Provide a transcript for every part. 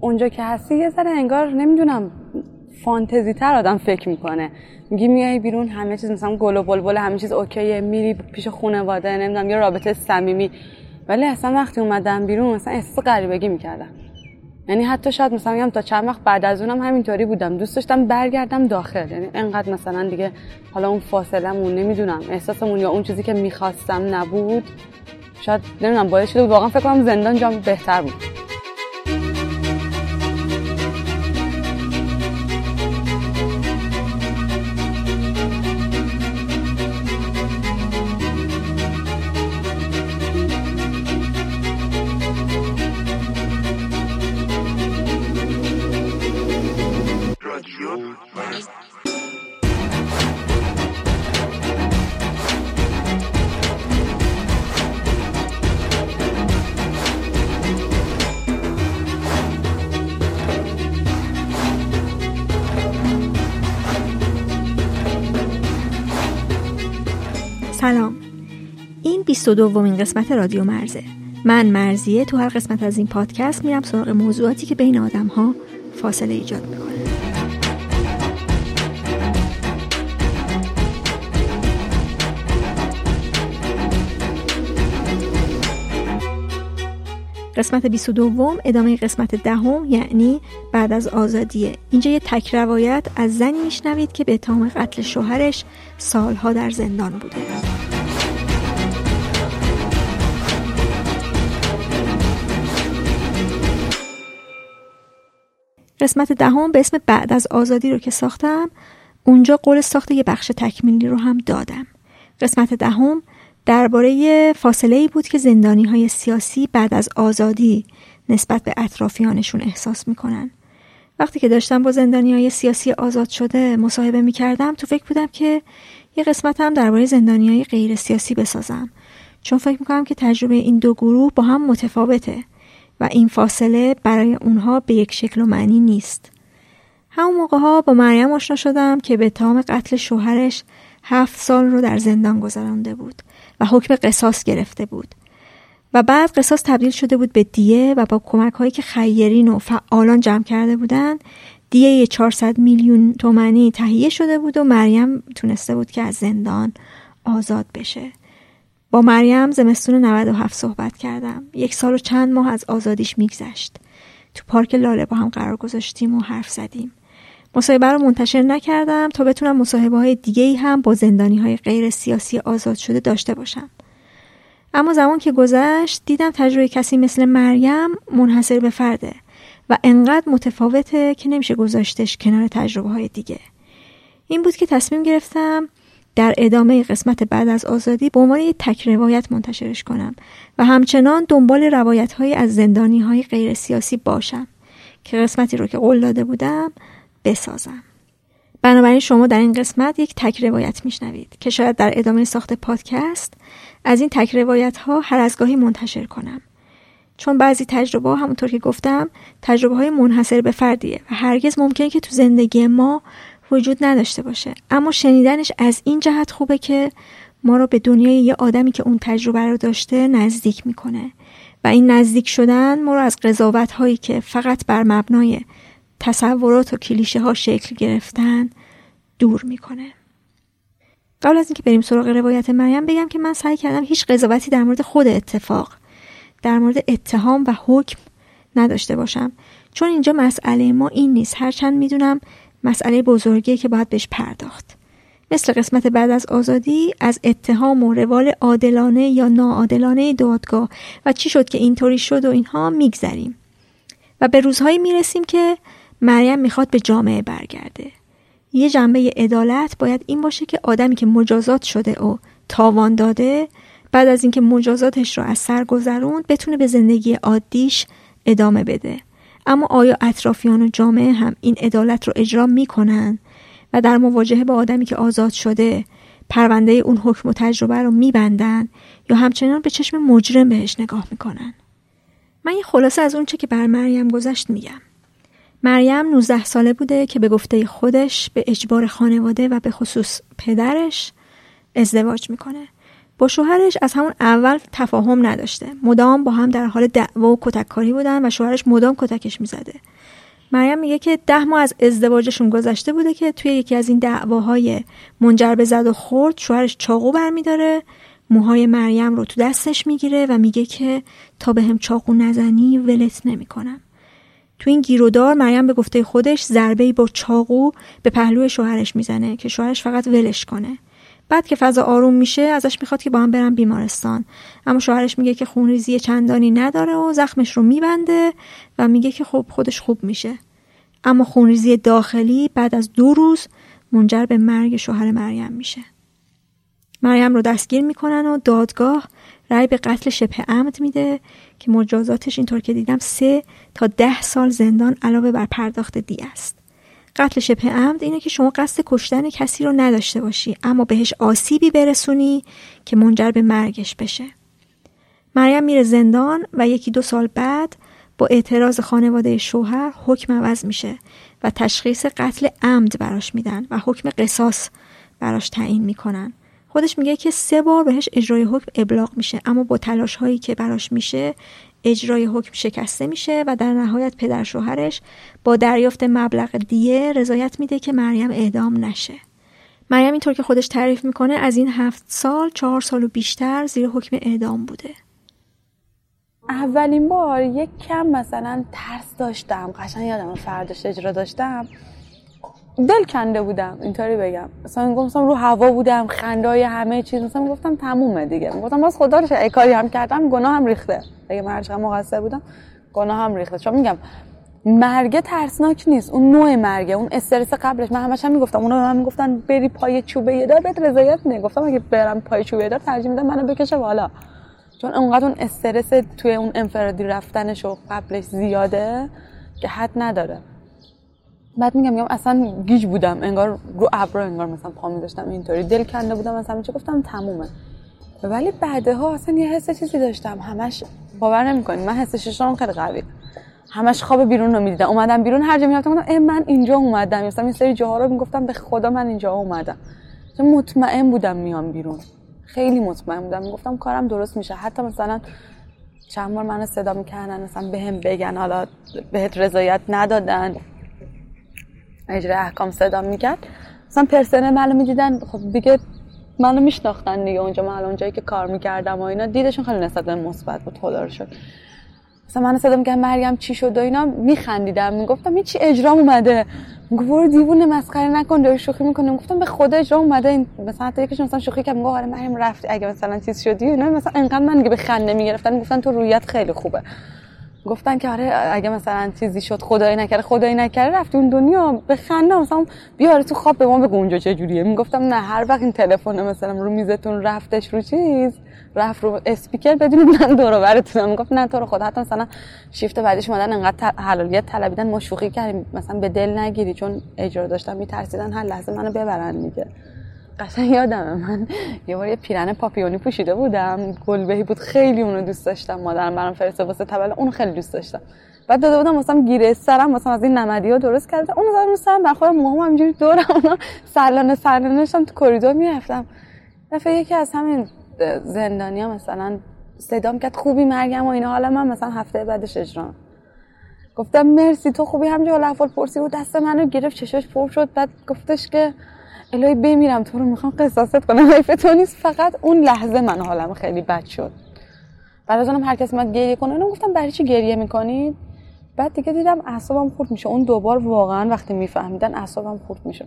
اونجا که هستی یه ذره انگار نمی‌دونم فانتزی تر آدم فکر می‌کنه. میگی میای بیرون همه چیز مثلا گل و بلبل همه چیز اوکیه میری پیش خانواده نمی‌دونم یه رابطه صمیمی. ولی اصلا وقتی اومدم بیرون مثلا احساس غریبگی می‌کردم. یعنی حتی شاید مثلا میگم تا چند وقت بعد از اونم همینطوری بودم. دوست داشتم برگردم داخل. یعنی انقدر مثلا دیگه حالا اون فاصلمون نمی‌دونم احساسمون یا اون چیزی که می‌خواستم نبود. شاید نمی‌دونم باعث شده واقعا فکر کنم زندان جام بهتر بود. 22 دومین قسمت رادیو مرزه. من مرزیه تو هر قسمت از این پادکست میرم سراغ موضوعاتی که بین آدم ها فاصله ایجاد می‌کنه. قسمت 22 ادامه قسمت دهم یعنی بعد از آزادیه. اینجا یه تک روایت از زنی میشنوید که به اتهام قتل شوهرش سالها در زندان بوده. قسمت دهم به اسم بعد از آزادی رو که ساختم اونجا قول ساخت یه بخش تکمیلی رو هم دادم. قسمت دهم درباره فاصله ای بود که زندانی های سیاسی بعد از آزادی نسبت به اطرافیانشون احساس می‌کنن. وقتی که داشتم با زندانی های سیاسی آزاد شده مصاحبه می‌کردم تو فکر بودم که یه قسمت هم درباره زندانی های غیر سیاسی بسازم. چون فکر می‌کنم که تجربه این دو گروه با هم متفاوته. و این فاصله برای اونها به یک شکل و معنی نیست. همون موقع ها با مریم آشنا شدم که به تام قتل شوهرش هفت سال رو در زندان گذرانده بود و حکم قصاص گرفته بود. و بعد قصاص تبدیل شده بود به دیه و با کمک هایی که خیرین و فعالان جمع کرده بودند دیه 400 میلیون تومنی تهیه شده بود و مریم تونسته بود که از زندان آزاد بشه. با مریم زمستون 97 صحبت کردم. یک سال و چند ماه از آزادیش میگذشت. تو پارک لاله با هم قرار گذاشتیم و حرف زدیم. مصاحبه رو منتشر نکردم تا بتونم مصاحبه های دیگه ای هم با زندانی های غیر سیاسی آزاد شده داشته باشم. اما زمان که گذشت دیدم تجربه کسی مثل مریم منحصر به فرده و انقدر متفاوته که نمیشه گذاشتش کنار تجربه های دیگه. این بود که تصمیم گرفتم در ادامه قسمت بعد از آزادی به عنوان یک تک روایت منتشرش کنم و همچنان دنبال روایت های از زندانی های غیر سیاسی باشم که قسمتی رو که قول داده بودم بسازم. بنابراین شما در این قسمت یک تک روایت میشنوید که شاید در ادامه ساخت پادکست از این تک روایت ها هر از گاهی منتشر کنم. چون بعضی تجربه همونطور که گفتم تجربه های منحصر به فردیه و هرگز ممکنه که تو زندگی ما وجود نداشته باشه. اما شنیدنش از این جهت خوبه که ما رو به دنیای یه آدمی که اون تجربه رو داشته نزدیک می‌کنه. و این نزدیک شدن ما رو از قضاوت هایی که فقط بر مبنای تصورات و کلیشه ها شکل گرفتن دور می‌کنه. قبل از اینکه بریم سراغ روایت مریم بگم که من سعی کردم هیچ قضاوتی در مورد خود اتفاق در مورد اتهام و حکم نداشته باشم. چون اینجا مسئله ما این نیست. هرچند می‌دونم مسئله بزرگی که باید بهش پرداخت. مثل قسمت بعد از آزادی از اتهام و روال عادلانه یا ناعادلانه دادگاه و چی شد که اینطوری شد و اینها میگذریم. و به روزهایی می‌رسیم که مریم می‌خواد به جامعه برگرده. یه جنبه عدالت باید این باشه که آدمی که مجازات شده و تاوان داده بعد از اینکه مجازاتش رو از سر گذروند بتونه به زندگی عادیش ادامه بده. اما آیا اطرافیان و جامعه هم این عدالت رو اجرا می‌کنن؟ و در مواجهه با آدمی که آزاد شده پرونده اون حکم و تجربه رو میبندن یا همچنان به چشم مجرم بهش نگاه می‌کنن؟ من یه خلاصه از اون چه که بر مریم گذشت میگم. مریم 19 ساله بوده که به گفته خودش به اجبار خانواده و به خصوص پدرش ازدواج می‌کنه. با شوهرش از همون اول تفاهم نداشته. مدام با هم در حال دعوا و کتککاری بودن و شوهرش مدام کتکش می‌زده. مریم میگه که ده ماه از ازدواجشون گذشته بوده که توی یکی از این دعواهای منجر به زد و خورد شوهرش چاقو برمیداره. موهای مریم رو تو دستش می‌گیره و میگه که تا به هم چاقو نزنی ولت نمی‌کنم. تو این گیرودار مریم به گفته خودش ضربه با چاقو به پهلوی شوهرش می‌زنه که شوهرش فقط ولش کنه. بعد که فضا آروم میشه ازش می‌خواد که با هم برن بیمارستان. اما شوهرش میگه که خونریزی چندانی نداره و زخمش رو میبنده و میگه که خب خودش خوب میشه. اما خونریزی داخلی بعد از دو روز منجر به مرگ شوهر مریم میشه. مریم رو دستگیر می‌کنن و دادگاه رأی به قتل شبه عمد میده که مجازاتش اینطور که دیدم سه تا ده سال زندان علاوه بر پرداخت دی است. قتل شبه عمد اینه که شما قصد کشتن کسی رو نداشته باشی اما بهش آسیبی برسونی که منجر به مرگش بشه. مریم میره زندان و یکی دو سال بعد با اعتراض خانواده شوهر حکم عوض میشه و تشخیص قتل عمد براش میدن و حکم قصاص براش تعیین می‌کنن. خودش میگه که سه بار بهش اجرای حکم ابلاغ میشه اما با تلاش هایی که براش میشه اجرای حکم شکسته میشه و در نهایت پدر شوهرش با دریافت مبلغ دیه رضایت میده که مریم اعدام نشه. مریم اینطور که خودش تعریف می‌کنه از این هفت سال چهار سال و بیشتر زیر حکم اعدام بوده. اولین بار یک کم مثلا ترس داشتم. قشنگ یادم فرداش اجرا داشتم. دل کنده بودم اینطوری بگم. مثلا گفتم رو هوا بودم خندای همه چیز. مثلا گفتم تمومه دیگه. گفتم باز خدا رو ای کاری هم کردم گناه هم ریخته. اگه من هر مقصر بودم گناه هم ریخته. چون میگم مرگ ترسناک نیست. اون نوع مرگه اون استرس قبلش من همش هم می‌گفتم اونا به من می‌گفتن بری پای چوبه دار بهت رضایت میده. گفتم اگه برم پای چوبه دار ترجیح میدم منو بکشه بالا. چون اونقدر اون استرس توی اون انفرادی رفتنش و قبلش زیاده که حد نداره. بعد میگم میگم اصلا گیج بودم انگار رو ابرو انگار مثلا پا می‌داشتم اینطوری دل کنده بودم مثلا چه گفتم تمومه. ولی بعدها اصلا یه حس چیزی داشتم همش باور نمی‌کنید من حس ششم خیلی قوی. همش خواب بیرون رو می‌دیدم. اومدم بیرون هر جا می‌رفتم گفتم من اینجا اومدم. مثلا این سری جاها رو می‌گفتم به خدا من اینجا اومدم. چون مطمئن بودم میام بیرون. خیلی مطمئن بودم. می‌گفتم کارم درست میشه. حتی مثلا چند بار منو صدا می‌کردن مثلا بهم بگن حالا بهت رضایت ندادن. اجرای احکام صدا می‌کرد. مثلا پرسنل منو می‌دیدن خب دیگه منو میشناختن دیگه اونجا من اونجایی که کار می‌کردم و اینا دیدشون خیلی نسبت به مثبت بود رو شد مثلا من صدا میگم مریم چی شد و اینا میخندیدم می‌گفتم این چی اجرام اومده؟ می‌گفت برو دیوونه مسخره نکن داری شوخی می‌کنه گفتم به خدا اجرام اومده. این مثلا حتی یکیشون مثلا شوخی کرد می‌گفت آره مریم رفتی اگه مثلا چیز شدی اینا مثلا انقدر من دیگه به خنده می‌گرفتن گفتن تو رویت خیلی خوبه. گفتن که آره اگه مثلا چیزی شد خدایی نکرده خدایی نکرده رفتی اون دنیا به خنده مثلا بیاره تو خواب به ما بگو اونجا چه جوریه. می‌گفتم نه هر وقت این تلفن مثلا رو میزتون رفتش رو چیز رفت رو اسپیکر بدونید من دور براتونم می‌گفت نه تو رو خدا. حتی مثلا شیفت بعدش اومدن انقدر حلالیت طلبیدن ما شوخی کردیم. مثلا به دل نگیری چون اجاره داشتن میترسیدن هر لحظه منو ببرن دیگه. قشنگ یادمه. من یه بار یه پیرن پاپیونی پوشیده بودم. گلبهی بود. خیلی اونو دوست داشتم. مادرم برام فرسته واسه تولد اونو خیلی دوست داشتم. بعد داده بودم مثلا گیره سرم. مثلا از این نمدی درست کرده. اونو زدم سرم. بر خودم موهام همینجوری دورم. اونا سرلانه سرلانهشم تو کریدور می‌رفتم. دفعه یکی از همین زندانی ها مثلا صدام کرد. خوبی مرگم و اینا. حالا من مثلا هفته بعدش اجرام. گفتم مرسی. تو خوبی؟ همجا احوال پرسی و دست منو گرفت. چشاش پر شد. بعد گفتش که الهی بمیرم تو رو می‌خوام قصاصت کنم. حیف تو نیست فقط اون لحظه من حالم خیلی بد شد. بعد از اونم هر کس من گریه کنه. اونم گفتم برای چی گریه می‌کنید بعد دیگه دیدم اعصابم خورد میشه. اون دوبار واقعا وقتی میفهمیدن اعصابم خورد میشه.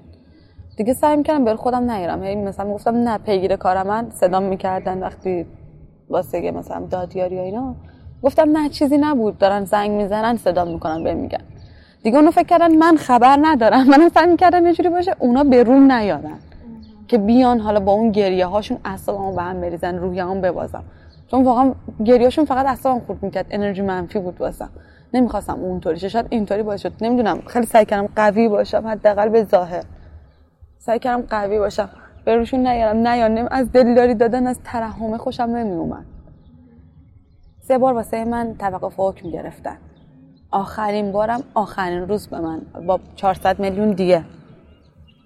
دیگه سعی می‌کردم بر خودم نگیرم هی مثلا گفتم نه پیگیر کار من. صدام می‌کردن وقتی واسه مثلا دادیاری یا اینا. گفتم نه چیزی نبود. دارن زنگ می‌زنن صدا می‌کنن بهم میگن. دیگه اونو فکر کردن من خبر ندارم. من سعی می‌کردم یه جوری باشه اونا به روم نیارن که بیان حالا با اون گریه هاشون اعصابمو به هم بریزن روحیه‌ام ببازم. چون واقعا گریهشون فقط اعصابم خورد می‌کرد انرژی منفی بود واسم. نمی‌خواستم اونطوری شه. شاید اینطوری باشه. نمی‌دونم. خیلی سعی کردم قوی باشم حداقل به ظاهر. سعی کردم قوی باشم. به روشون نیارم. نیانم از دلداری دادن از ترحم خوشم نمیومد سه بار واسه من توقف حکم گرفتن. آخرین بارم آخرین روز به من با 400 میلیون دیگه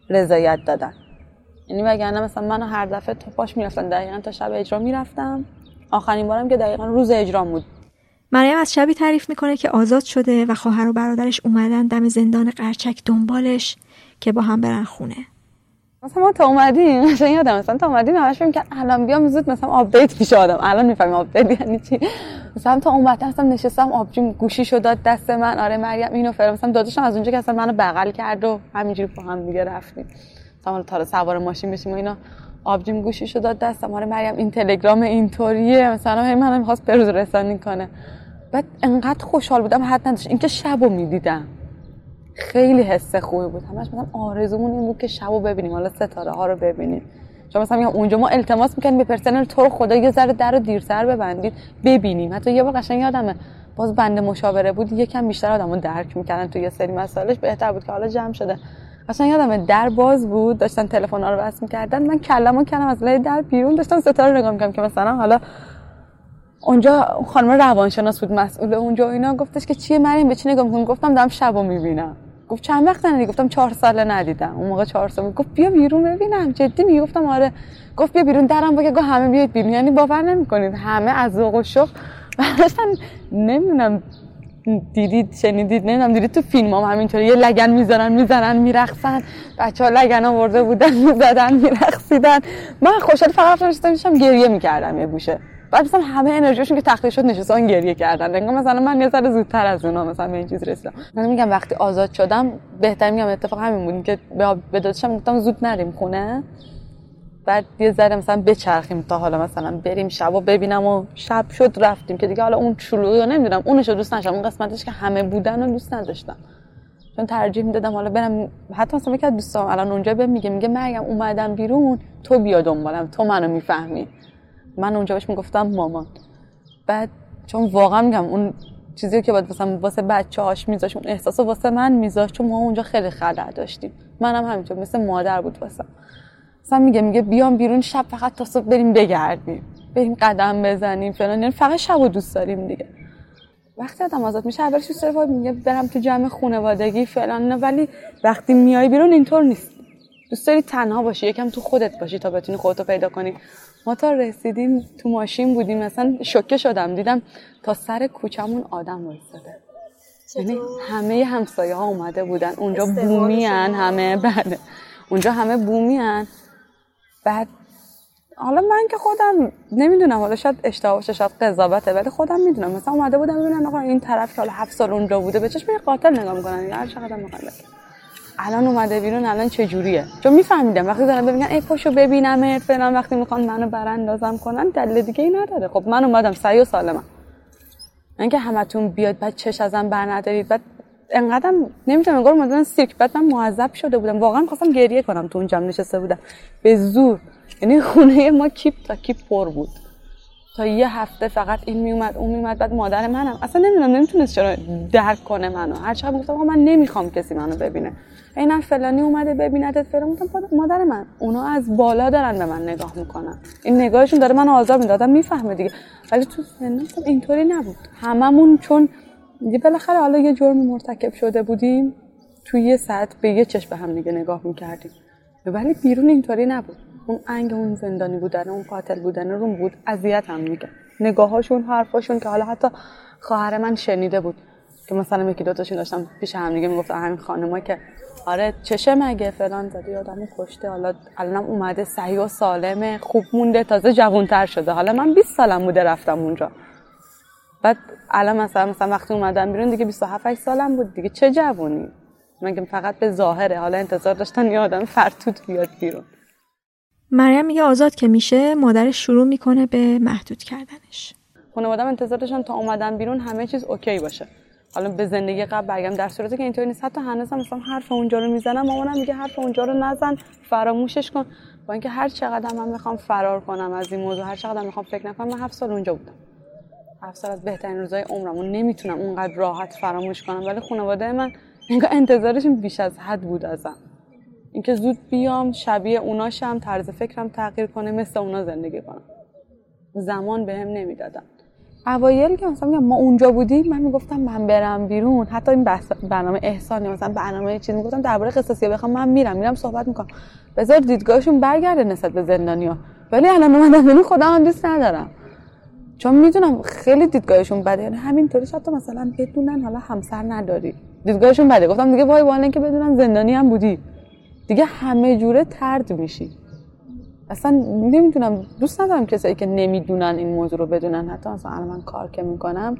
رضایت دادن. یعنی وگرنه مثلا منو هر دفعه تا پاش می‌رفتن دقیقا تا شب اجرا می‌رفتم. آخرین بارم که دقیقا روز اجرا بود. مریم از شبی تعریف می‌کنه که آزاد شده و خواهر و برادرش اومدن دم زندان قرچک دنبالش که با هم برن خونه. مثلا ما تا اومدیم مثلا یادم مثلا تا اومدیم همش فکر که الان بیام زود مثلا آپدیت میشه آدم. الان می‌فهمم آپدیت یعنی چی. مثلا تا اومدم مثلا نشستم آبجیم گوشی شد داد دست من. آره مریم اینو فرام مثلا داداشم از اونجا که اصلا منو بغل کرد و همینجوری با هم دیگه رفتیم. مثلا تا سوار ماشین بشیم و اینا. آبجیم گوشی شد داد دستم آره مریم این تلگرام اینطوریه مثلا همین منم می‌خواست بروز رسانی کنه. بعد انقدر خوشحال بودم حد نداشت. اینکه شبو می‌دیدم. خیلی حس خوبی بود. همش مثلا آرزومون این بود که شبو ببینیم حالا ستاره ها رو ببینیم. چون مثلا میگم اونجا ما التماس می‌کنیم به پرسنل تو خدا یه ذره در دیرتر ببندید ببینیم. حتی یه بار قشنگ یادمه باز بنده مشاوره بود یکم بیشتر آدمو درک می‌کردن تو یه سری مسائلش بهتر بود که حالا جمع شده. اصلا یادمه در باز بود داشتن تلفن ها رو بس می‌کردن. من کلمو کردم از لای در بیرون داشتم ستاره نگاه می‌کردم که مثلا حالا اونجا خانم روانشناس بود مسئول اونجا اینا گفتش که چیه مریم به چی نگاه می‌کنم گفتم دارم شبو می‌بینم. گفت چند وقت ندیدی گفتم چهار ساله ندیدم. اون موقع چهار سال گفت بیا بیرون ببینم. جدی می‌گفتم آره. گفت بیا بیرون. درم بگه گفت همه بیاید بیرون. یعنی باور نمی‌کنید. همه از ذوق و شوق. اصلا نمی‌دونم. دیدید؟ شنیدید؟ نمی‌دونم. دیدید تو فیلم هم همینطوری. یه لگن می‌زنن می‌زنن میرقصن. بچه ها لگن آورده بودن می‌زدن میرقصیدن. من خوشحال فقط نشستم گریه می‌کردم یه گوشه. بعد مثلا همه انرژیشون که تخلیه شد نشستن گریه کردن. انگار مثلا من یه ذره زودتر از اونها مثلا به این چیز رسیدم. من میگم وقتی آزاد شدم بهتر میگم اتفاق همین بود که به دادشم گفتم زود نریم خونه. بعد یه ذره مثلا بچرخیم تا حالا مثلا بریم شب و ببینم و شب شد رفتیم که دیگه حالا اون شلوغی نمی‌دونم. اونشو دوست نداشتم. اون قسمتش که همه بودن رو دوست نداشتم. چون ترجیح می‌دادم حالا برم. حتی مثلا که دوستام الان اونجا به میگه میگه مریم اومدم بیرون تو بیا دنبالم. تو منو می‌فهمی. من اونجا بهش می‌گفتم مامان بعد چون واقعا میگم اون چیزی که باید مثلا واسه بچه هاش میذاش اون احساس واسه من میذاش چون ما اونجا خیلی خلع داشتیم. منم همینطور مثل مادر بود واسه مثلا میگه میگه بیام بیرون شب فقط تا صبح بریم بگردیم. بریم قدم بزنیم فلان. یعنی فقط شب دوست داریم دیگه. وقتی آدم آزاد میشه اولش دوست داره میگه برم تو جمع خانوادگی فلان ولی وقتی میای بیرون اینطور نیست. دوست داری تنها باشی یکم تو خودت باشی تا بتونی خودتو پیدا کنی. ما تا رسیدیم تو ماشین بودیم مثلا شوکه شدم. دیدم تا سر کوچمون آدم وایساده یعنی همه همسایه ها اومده بودن. اونجا بومیان همه بعد اونجا همه بومیان بعد حالا من که خودم نمی‌دونم حالا شاید اشتباه باشه شاید قضاوته ولی خودم می‌دونم. مثلا اومده بودم ببینن آقا این طرف که حالا هفت سال اونجا بوده به چشم قاتل نگاه می‌کنن. هر چقدر می‌خوان الان اومده بیرون الان چه جوریه چون میفهمیدم وقتی دارن ببینن ای پاشو ببینم فلان. وقتی می‌خوان منو براندازم کنن دلیل دیگه ای نداره. خب من اومدم سعی و سالمم اینکه همتون بیاد بعد چش ازم بر ندارید بعد انقدرم نمی‌تونم انگار اومدن سیرک. بعد من معذب شده بودم. واقعا خواستم گریه کنم تو اون جمع نشسته بودم. به زور. یعنی خونه ما کیپ تا کیپ پر بود. تا یه هفته فقط این میومد اون میومد بعد مادر منم. اصلا نمی‌دونم نمی‌تونست چرا درک کنه منو. هر چقدر گفتم من نمی‌خوام کسی منو ببینه. اینا فلانی اومده ببیندت فلان. گفتم مادر من اونا از بالا دارن به من نگاه می‌کنن. این نگاهشون داره من آزار می‌دادم می‌فهمه دیگه. ولی تو سنم اینطوری نبود. هممون چون یه بالاخره حالا یه جرمی مرتکب شده بودیم. توی یه ساعت به یه چشم به هم دیگه نگاه می‌کردیم. ولی بیرون اینطوری نبود. اون انگ اون زندانی بودن اون قاتل بودن روم بود اذیت هم میگه نگاهاشون حرفاشون که حالا حتی خواهر من شنیده بود که مثلا یکی دو تاشون داشتم پیش هم دیگه می‌گفت همین خانما که آره چشه مگه فلان زدی آدمو کشته حالا الانم اومده صحیح و سالمه خوب مونده تازه جوانتر شده. حالا من 20 سالم بوده رفتم اونجا. بعد الان مثلا مثلا وقتی اومدم بیرون دیگه 27 8 سالم بود دیگه چه جوونی مگه فقط به ظاهره. حالا انتظار داشتن یه آدم فرتوت بیاد بیرون. مریم میگه آزاد که میشه مادرش شروع می‌کنه به محدود کردنش. انتظار داشتن تا اومدن بیرون همه چیز اوکی باشه. حالا به زندگی قبل برگم در صورتی که اینطوری نیست. حتی هنوزم مثلا حرف اونجا رو می‌زنم مامانم میگه حرف اونجا رو نزن فراموشش کن. با اینکه هر چقدر من می‌خوام فرار کنم از این موضوع هر چقدر می‌خوام فکر نکنم من هفت سال اونجا بودم. هفت سال از بهترین روزای عمرم و نمی‌تونم اونقدر راحت فراموش کنم. ولی خانواده من انتظارشون بیش از حد بود ازم. اینکه زود بیام شبیه اوناشم طرز فکرم تغییر کنه مثل اونا زندگی کنم. زمان بهم به نمی‌دادن. اوایل که مثلا ما اونجا بودیم من می‌گفتم من برم بیرون. حتی این برنامه احسانی مثلا برنامه چیزی می‌گفتم درباره قصاصی بخوام من میرم میرم صحبت می‌کنم. بذار دیدگاهشون برگرده نسبت به زندانیا ولی الان اومدم بیرون خودم دوست ندارم. چون می‌دونم خیلی دیدگاهشون بده. یعنی همینطوری حتی مثلا بدونن حالا همسر نداری. دیدگاهشون بده. گفتم دیگه وای وای که بدونن زندانی هم بودی. دیگه همه جوره ترد میشی. اصلا نمی‌دونم دوست ندارم کسایی که نمی‌دونن این موضوع رو بدونن. حتی مثلا من کار که می‌کنم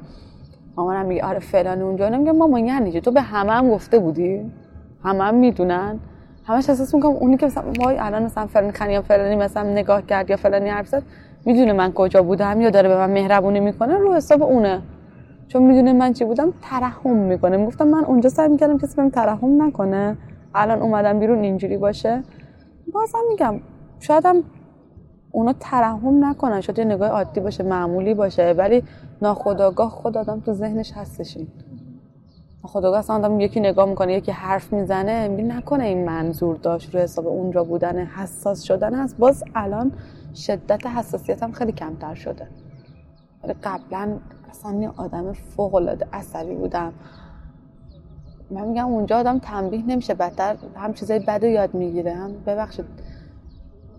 مامانم میگه آره فلان اونجا. نمیگه مامان یعنی تو به همه هم گفته بودی؟ همه هم می‌دونن. همش احساس می‌کنم اونی که مثلا وای الان مثلا فلان خنی یا فلانی مثلا نگاه کرد یا فلانی حرف زد می‌دونه من کجا بودم یا داره به من مهربونی می‌کنه رو حساب اونه. چون می‌دونه من چی بودم ترحم می‌کنه. می‌گفتم من اونجا سعی می‌کردم کسی بهم ترحم نکنه. الان اومدم بیرون اینجوری باشه. بازم میگم شاید هم اونا ترحم نکنن شاید یه نگاه عادی باشه معمولی باشه ولی ناخداگاه خود آدم تو ذهنش هستشین ناخداگاه اصلا آدم یکی نگاه می‌کنه یکی حرف می‌زنه می نکنه این منظور داشت رو حساب اونجا بودن حساس شدن هست. باز الان شدت حساسیتم خیلی کمتر شده. ولی قبلا اصلا آدم فوق العاده عصبی بودم. من میگم اونجا آدم تنبیه نمیشه بدتر هم چیزای بد یاد می‌گیره. هم ببخشید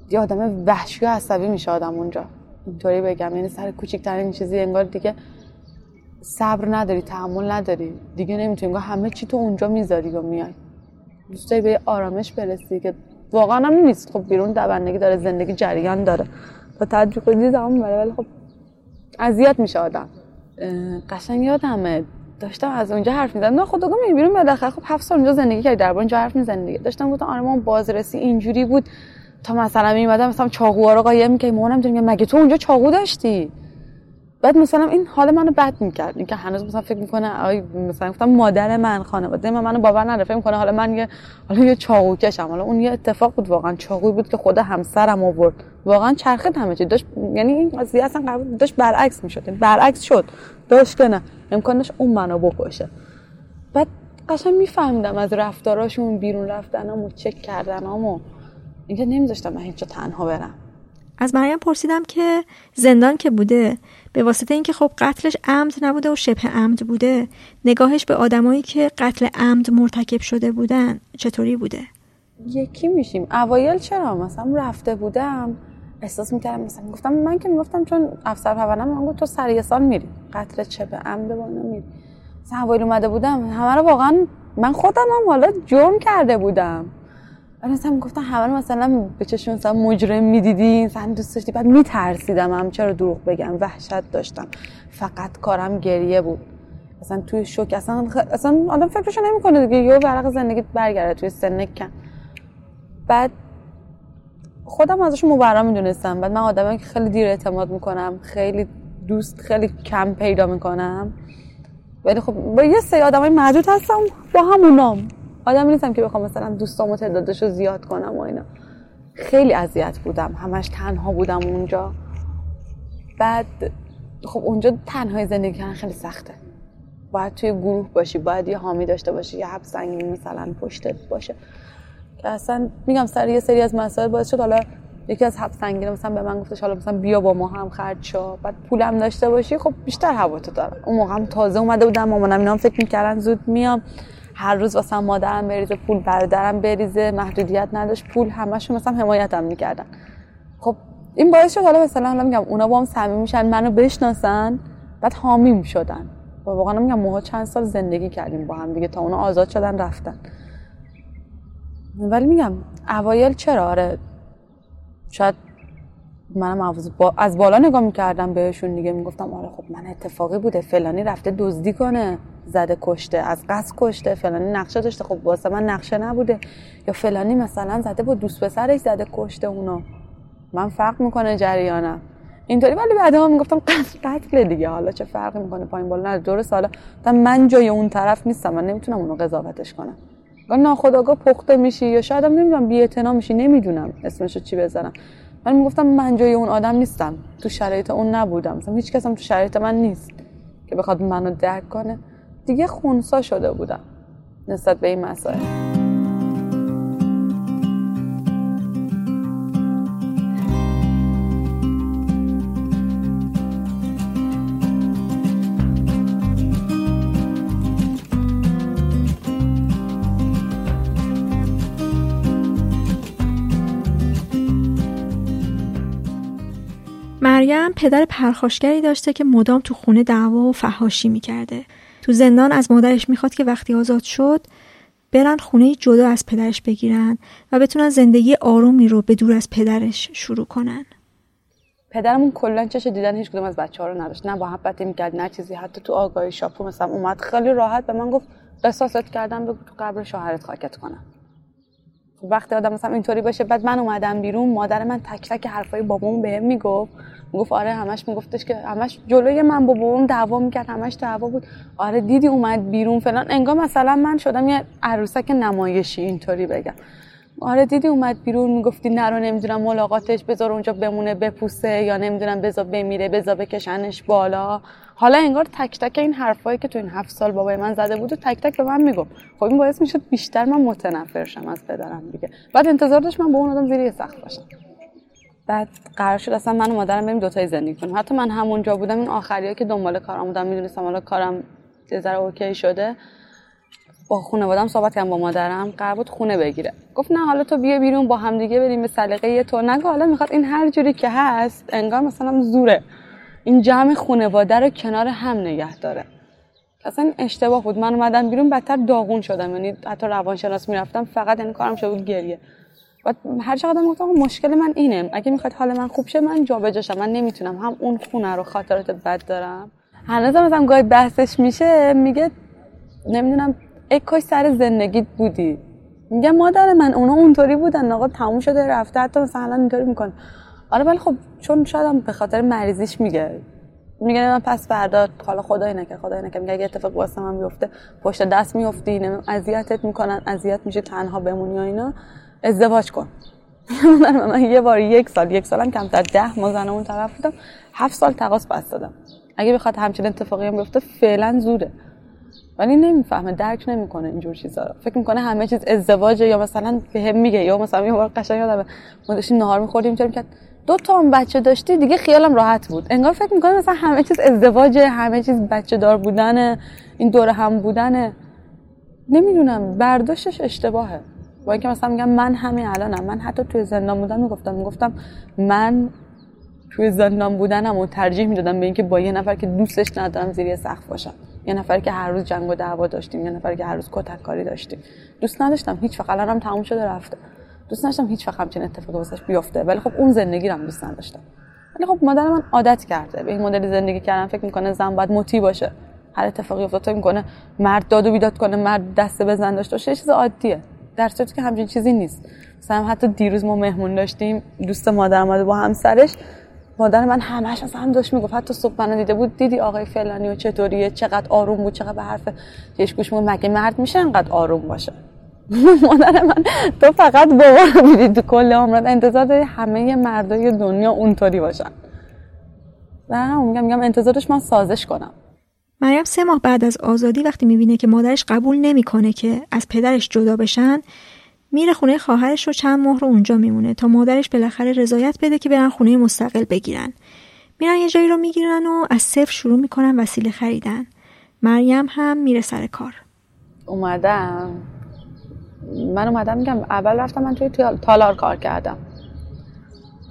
یه آدم وحشی و عصبی میشه آدم اونجا. اینطوری بگم. یعنی سر کوچکترین چیزی انگار دیگه صبر نداری تحمل نداری. دیگه نمی‌تونی انگار همه چی تو اونجا می‌ذاری و میای. دوست به آرامش برسی که واقعا هم نیست. خب بیرون دوندگی داره زندگی جریان داره. با تجربه دیدم ولی خب اذیت میشه آدم. قشنگ یادمه. داشتم از اونجا حرف می‌زدم. نه خدا می بیرون بالاخره خب هفت سال اونجا زندگی کردی درباره اونجا حرف می‌زنی دیگه. داشتم گفتم آره ما بازرسی اینجوری بود. تا مثلا میمدم مثلا چاقوها رو قایم می‌کنم مامانم میگه مگه تو اونجا چاقو داشتی؟ بعد مثلا این حال منو بد می‌کرد. اینکه هنوز مثلا فکر می‌کنه آی مثلا گفتم مادر من خانواده من منو باور نداره. فکر می‌کنه حالا من یه حالا یه چاقو کشم. حالا اون یه اتفاق بود واقعا چاقوی بود که خود همسرم آورد. واقعا چرخه همه چی. داشت یعنی این قضیه اصلا قرار داشت برعکس می‌شد. برعکس شد. داشت که نه امکانش اون منو بکشه. بعد قشنگ میفهمیدم از رفتاراشون بیرون رفتنام و چک کردنام و اینکه نمیذاشتم من هیچ تنها برم. از مریم پرسیدم که زندان که بوده به واسطه اینکه خب قتلش عمد نبوده و شبه عمد بوده نگاهش به آدمایی که قتل عمد مرتکب شده بودن چطوری بوده؟ یکی میشیم. اوایل چرا؟ مثلا رفته بودم. احساس می‌کردم مثلا گفتم من که می‌گفتم چون افسر پرونده من گفت تو سر یه سال میری. قتل چه به عمد با اینا میری. مثلا اومده بودم همه رو واقعا من خودم هم حالا جرم کرده بودم. ولی مثلا گفتم همه مثلا به چشم مثلا مجرم می‌دیدی مثلا دوست داشتی. بعد میترسیدم هم چرا دروغ بگم وحشت داشتم. فقط کارم گریه بود. مثلا توی شوک اصلا خ... اصلا آدم فکرشو نمی‌کنه دیگه. یه ورق زندگی برگرده توی سن کم بعد خودم ازش مبرا می‌دونستم. بعد من آدمی که خیلی دیر اعتماد می‌کنم خیلی دوست خیلی کم پیدا می‌کنم. ولی خب با یه سری آدمای محدود هستم با همونام آدمی نیستم که بخوام مثلا دوستامو تعدادش رو زیاد کنم و اینا. خیلی اذیت بودم. همش تنها بودم اونجا. بعد خب اونجا تنهای زندگی کردن خیلی سخته. باید توی گروه باشی باید یه حامی داشته باشی یه حبس سنگینی مثلا پشتت باشه. که اصلا میگم سر یه سری از مسائل باعث شد حالا یکی از حبس سنگینه مثلا به من گفتش حالا مثلا بیا با ما هم خرج شو. بعد پولم داشته باشی خب بیشتر هوا تو دارم. اون موقع هم تازه اومده بودم مامانم اینا فکر می‌کردن زود میام. هر روز واسه مادرم بریزه پول برادرم بریزه محدودیت نداشت پول همشون مثلا حمایتم می‌کردن. خب این باعث شد حالا مثلا حالا میگم اونا با هم صمیمی میشن منو بشناسن بعد حامیم شدن و واقعا میگم ماها چند سال زندگی کردیم با هم دیگه تا اونا آزاد شدن رفتن. ولی میگم اوایل چرا؟ آره شاید منم با... از بالا نگاه می‌کردم بهشون دیگه می‌گفتم آره خب من اتفاقی بوده فلانی رفته دزدی کنه زده کشته از قصد کشته فلانی نقشه داشته خب واسه من نقشه نبوده. یا فلانی مثلا زده بود دوست پسرش زده کشته اونو. من فرق می‌کنه جریانم. اینطوری ولی بعدها می‌گفتم قتل دیگه. حالا چه فرقی می‌کنه؟ پایین بالا نه دور سالا من جای اون طرف نیستم. من نمی‌تونم اونو قضاوتش کنم. ناخداگاه پخته میشی یا شاید هم نمی‌دونم بی میشی نمی‌دونم اسمشو چی بزنم من می‌گفتم من جای اون آدم نیستم. تو شرایط اون نبودم. مثلا هیچ کسم تو شرایط من نیست که بخواد منو درک کنه. دیگه خونسا شده بودم نسبت به این مسائل. مریم پدر پرخاشگری داشته که مدام تو خونه دعوا و فهاشی می‌کرده. تو زندان از مادرش می‌خواد که وقتی آزاد شد برن خونه جدا از پدرش بگیرن و بتونن زندگی آرومی رو به دور از پدرش شروع کنن. پدرمون کلا چش دیدن هیچ کدوم از بچه ها رو نداشت. نه محبتی می‌کرد نه چیزی. حتی تو آگاهی شاپو مثلا اومد خیلی راحت به من گفت قصاصت کردم بگو تو قبر شوهرت خاکت کنم. وقتی آدم مثلا اینطوری باشه بعد من اومدم بیرون مادر من تک تک حرفای بابامو بهم می‌گفت. می‌گفت آره همش میگفتش که همش جلوی من با بابام دعوا می‌کرد همش دعوا بود. آره دیدی اومد بیرون فلان. انگار مثلا من شدم یه عروسک نمایشی اینطوری بگم. آره دیدی اومد بیرون می‌گفتی نرو نمی‌دونم ملاقاتش بذار اونجا بمونه بپوسه یا نمی‌دونم بذار بمیره بذار بکشنش بالا. حالا انگار تک تک این حرفایی که تو این هفت سال بابای من زده بود و تک تک به من می‌گفت. خب این باعث می‌شد بیشتر من متنفر شم از پدرم دیگه. بعد انتظار داشت من با اون آدم زیر سخت باشم. بعد قرار شد اصلا من و مادرم بریم دوتایی زندگی کنیم. حتی من همونجا بودم این آخریا که دنبال کارم بودم می‌دونستم حالا کارم یه ذره اوکی شده. با خانوادم صحبت کردم با مادرم قرار بود خونه بگیره. گفت نه حالا تو بیا بیرون با هم دیگه بریم به سلیقه تو نگو حالا می‌خواد این هر جوری که هست انگار مثلا زوره. این جمع خانواده رو کنار هم نگه داره. اصلا اشتباه بود. من اومدم بیرون بدتر داغون شدم. یعنی حتی روانشناس می‌رفتم فقط این کارم شده بود گریه. و هر چقدر گفتم مشکل من اینه. اگه می‌خواد حال من خوب شه من جابجا شم. من نمی‌تونم. هم اون خونه رو خاطرات بد دارم. هنوزم مثلا گاهی بحثش میشه میگه نمی‌دونم ای کاش سر زندگیت بودی. میگم مادر من اونا اونطوری بودن. آقا تموم شده رفته. حتی مثلا اینطوری می‌کنه. آره ولی خب چون شاید به خاطر مریضیش میگه. میگه من پس فردا حالا خدای نکرد خدای نکرد. میگه اگه اتفاق واسه من بیفته پشت دست میافتی اذیتت می‌کنن اذیت میشه تنها بمونی و اینا. ازدواج کن. من یه بار یک سال یک سالم کمتر. ده ماه زن اون طرف بودم. هفت سال تقاس بس دادم. اگه بخواد همچین اتفاقی هم بیفته فعلا زوده ولی نمی‌فهمه درک نمی‌کنه اینجور چیزا رو. فکر می‌کنه همه چیز ازدواجه یا مثلا هم میگه یا مثلا یه بار قشنگ یادم ما داشتیم نهار میخوردیم چرا کرد دو تا هم بچه داشتی دیگه خیالم راحت بود. انگار فکر می‌کنه مثلا همه چیز ازدواجه همه چیز بچه دار بودن این دور هم بودن نمی‌دونم برداشتش اشتباهه. با اینکه مثلا میگم من همین الانم من حتی توی زندان بودم می‌گفتم می‌گفتم من توی زندان بودنم و ترجیح می‌دادم به اینکه با یه نفر که دوستش ندارم زیر سقف باشم. یه نفر که هر روز جنگ و دعوا داشتیم یه نفر که هر روز کتک کاری داشتیم. دوست نداشتم هیچ وقت الانم تموم شده رفته. دوست نداشتم هیچ وقت همچین اتفاقی واسش بیفته. ولی خب اون زندگی رو دوست نداشتم. ولی خب مادر من عادت کرده. به این مدل زندگی کردن فکر می‌کنه زن باید مطیع باشه. هر اتفاقی افتاد می‌کنه مرد داد و بیداد کنه مرد دست بزن داشته باشه چیز عادیه. در صورتی که همچین چیزی نیست. مثلا حتی دیروز ما مهمون داشتیم دوست مادر اومده با همسرش. مادر من همش از هم داشت می‌گفت حتی صبح منو دیده بود دیدی آقای فلانی و چطوریه چقدر آروم بود چقدر به حرف یش گوش بود مگه مرد میشه انقدر آروم باشه؟ مادر من تو فقط بابا رو می‌دید تو کل عمرت. انتظار داری همه مردای دنیا اونطوری باشن. و میگم میگم انتظارش من سازش کنم. مریم سه ماه بعد از آزادی وقتی می‌بینه که مادرش قبول نمی‌کنه که از پدرش جدا بشن میره خونه خواهرش رو چند ماه رو اونجا میمونه تا مادرش بالاخره رضایت بده که برن خونه مستقل بگیرن. میرن یه جایی رو می‌گیرن و از صفر شروع می‌کنن وسیله خریدن. مریم هم میره سر کار. اومدم. من اومدم میگم اول رفتم من توی تالار کار کردم.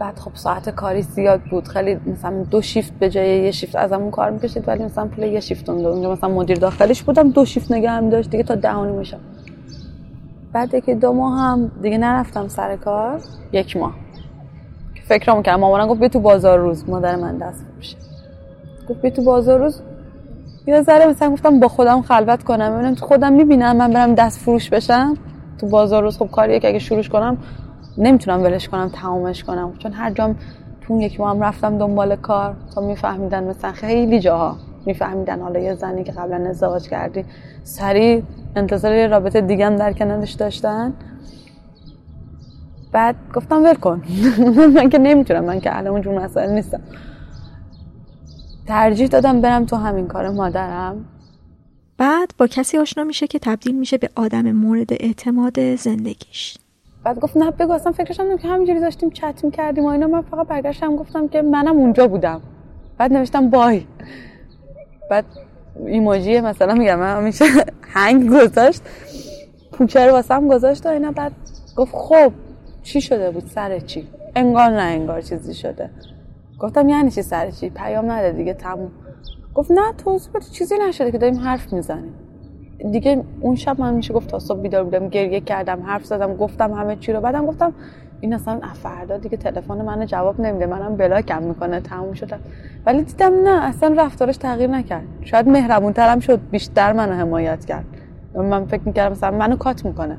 بعد خب ساعت کاری زیاد بود. خیلی مثلا دو شیفت به جای یه شیفت ازمون کار می‌کشید ولی مثلا پول یه شیفت اون اونجا مثلا مدیر داخلیش بودم دو شیفت نگه هم داشت دیگه تا دهانی میشم بعد که دو ماه هم دیگه نرفتم سر کار یک ماه. فکرام کردم مامانم گفت بیا تو بازار روز مادر من دست فروشه گفت بیا تو بازار روز. یه ذره مثلا گفتم با خودم خلوت کنم. ببینم تو خودم می‌بینم من برم دست فروش بشم. تو بازار روز خب کاریه که اگه شروعش کنم نمی‌تونم ولش کنم تمامش کنم. چون هر جام تو اون یک ماه هم رفتم دنبال کار. تا میفهمیدن مثلا خیلی جاها میفهمیدن. حالا یه زنی که قبلا ازدواج کردی سریع انتظار یه رابطه دیگه هم در کنارش داشتن. بعد گفتم ول کن. من که نمی‌تونم من که الان اونجور مسائل نیستم. ترجیح دادم برم تو همین کار مادرم. بعد با کسی آشنا میشه که تبدیل میشه به آدم مورد اعتماد زندگیش. بعد گفت نه بگو اصلا فکرش که همینجوری داشتیم چت می‌کردیم و اینا. من فقط برگشتم گفتم که منم اونجا بودم. بعد نوشتم بای. بعد ایموجی مثلا میگم من همیشه هنگ گذاشت پوچه رو واسم گذاشت و اینا بعد گفت خب چی شده بود؟ سر چی؟ انگار نه انگار چیزی شده. گفتم یعنی چی سر چی؟ پیام نده دیگه تموم. گفت نه توضیح بده چیزی نشده که داریم حرف می‌زنیم. دیگه اون شب من میشه گفت تا صبح بیدار بودم گریه کردم حرف زدم گفتم همه چی رو. بعدم گفتم این اصلا فردا دیگه تلفن منو جواب نمیده. منم بلاکم می‌کنه تموم شدم. ولی دیدم نه اصلا رفتارش تغییر نکرد. شاید مهربون ترم شد بیشتر منو حمایت کرد. من فکر می‌کردم مثلا منو کات می‌کنه.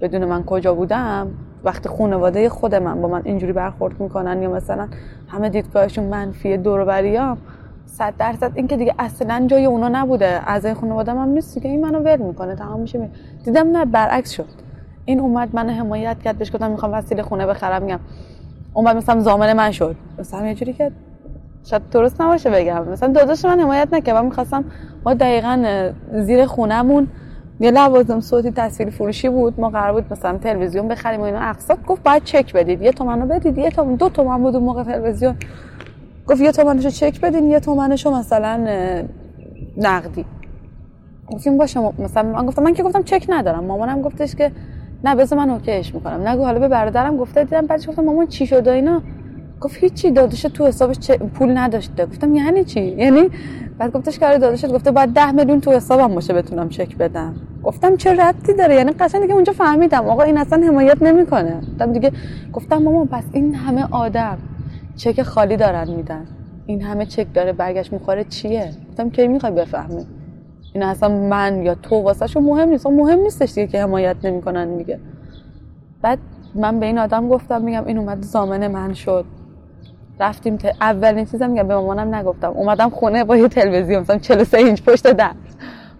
بدون من کجا بودم؟ وقتی خانواده خود من با من اینجوری برخورد می‌کنن یا مثلا همه دیدگاهشون منفی دوروبریام صد درصد این که دیگه اصلا جای اونا نبوده. از خانواده هم نیست. که این منو ول می‌کنه. تمام میشه. می... دیدم نه برعکس شد. این اومد منو حمایت کرد بهش گفتم می‌خوام وسیله خونه بخرم میگم. اومد مثلا زامن من شد. مثلا یه جوری که شاید درست نباشه بگم. مثلا داداش من حمایت نکرد من می‌خواستم ما دقیقا زیر خونهمون یه لوازم صوتی تصویر فروشی بود. ما قرار بود مثلا تلویزیون بخریم و اینو اقساط گفت باید چک بدید. یه تومنو بدید. یه تومن دو تومن بود اون موقع تلویزیون. گفت یه تومنشو چک بدین یه تومنشو مثلا نقدی. گفتیم باشه مثلا من گفتم من که گفتم چک ندارم. مامانم گفتش که نه بذار من اوکیش می‌کنم. نگو حالا به برادرم گفته دیدم بعدش گفتم مامان چی شده اینا؟ گفت هیچی داداش تو حسابش پول نداشته گفتم یعنی چی؟ یعنی؟ بعد گفتش که آره داداشت گفته بعد ده میلیون تو حسابم باشه بتونم چک بدم. گفتم چه ربطی داره؟ یعنی قشنگ دیگه اونجا فهمیدم. آقا این اصلا حمایت نمی‌کنه. گفتم دیگه گفتم مامان پس این همه آدم چک خالی دارن میدن. این همه چک داره برگشت می‌خوره چیه؟ گفتم کی می‌خوای بفهمی؟ این اصلا من یا تو واسه مهم نیست. مهم نیستش دیگه که حمایت نمی‌کنن دیگه. بعد من به این آدم گفتم میگم این اومد زامن من شد. رفتیم ت... اولین چیزم میگم به مامانم نگفتم. اومدم خونه با یه تلویزیون مثلا 43 اینچ پشت در.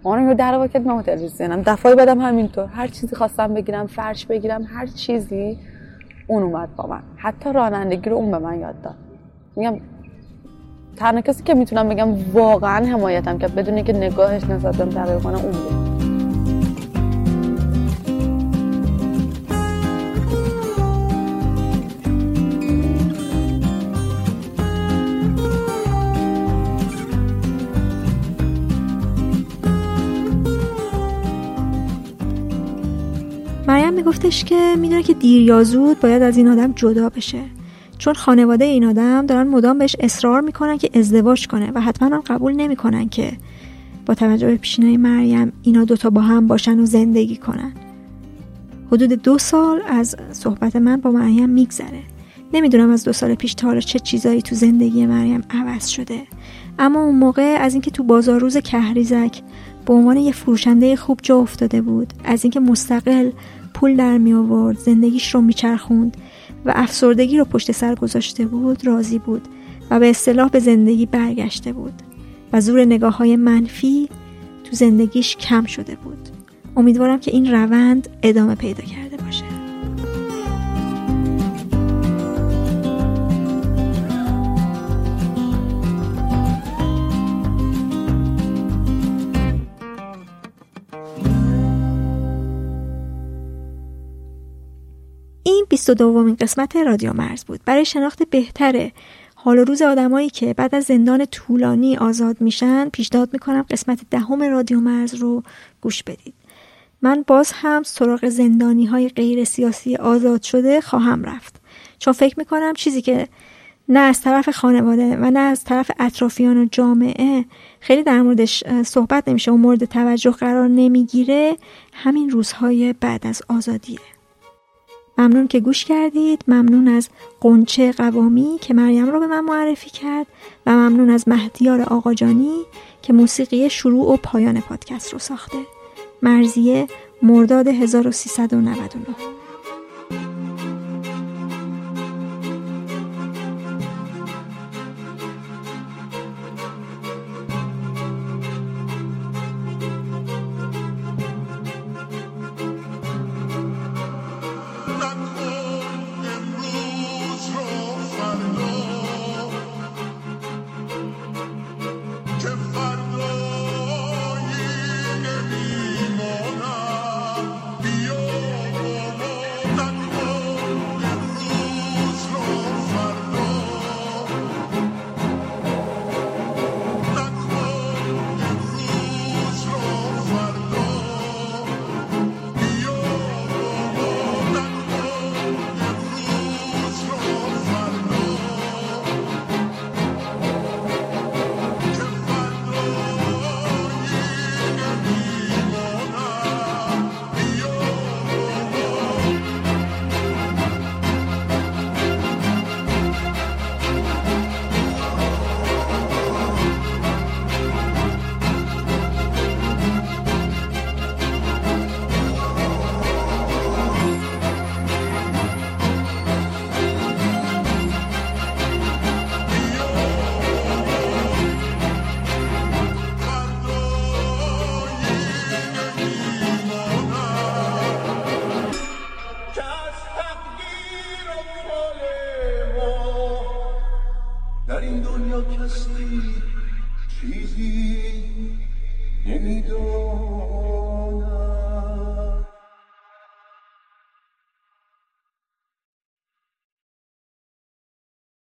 مامانم رو در واکت من تلویزیونم دفعه بعدم همینطور. هر چیزی خواستم بگیرم فرش بگیرم هر چیزی اون اومد با من. حتی رانندگی رو اون به من یاد داد. میگم تنها کسی که می‌تونم بگم واقعا حمایتم کرد بدون که نگاهش نسبت بهم تغییر کنه اون بود. مریم میگفتش که می‌دونه که دیر یا زود باید از این آدم جدا بشه. چون خانواده این آدم دارن مدام بهش اصرار می‌کنن که ازدواج کنه و حتما هم قبول نمی‌کنن که با توجه به پیشینه مریم اینا دوتا با هم باشن و زندگی کنن. حدود دو سال از صحبت من با مریم میگذره. نمی‌دونم از دو سال پیش تا چه چیزایی تو زندگی مریم عوض شده. اما اون موقع از اینکه تو بازار روز کهریزک به عنوان یه فروشنده خوب جا افتاده بود از اینکه مستقل پول در می آورد زندگیش رو میچرخوند و افسردگی رو پشت سر گذاشته بود راضی بود و به اصطلاح به زندگی برگشته بود و زور نگاه های منفی تو زندگیش کم شده بود. امیدوارم که این روند ادامه پیدا کرده این 22 دومین قسمت رادیو مرز بود. برای شناخت بهتر حال و روز آدمایی که بعد از زندان طولانی آزاد میشن پیشنهاد می‌کنم قسمت دهم رادیو مرز رو گوش بدید. من باز هم سراغ زندانی های غیر سیاسی آزاد شده خواهم رفت. چون فکر می‌کنم چیزی که نه از طرف خانواده و نه از طرف اطرافیان و جامعه خیلی در موردش صحبت نمیشه و مورد توجه قرار نمی‌گیره همین روزهای بعد از آزادیه. ممنون که گوش کردید. ممنون از قنچه قوامی که مریم رو به من معرفی کرد و ممنون از مهدیار آقاجانی که موسیقی شروع و پایان پادکست رو ساخته. مرزیه مرداد 1399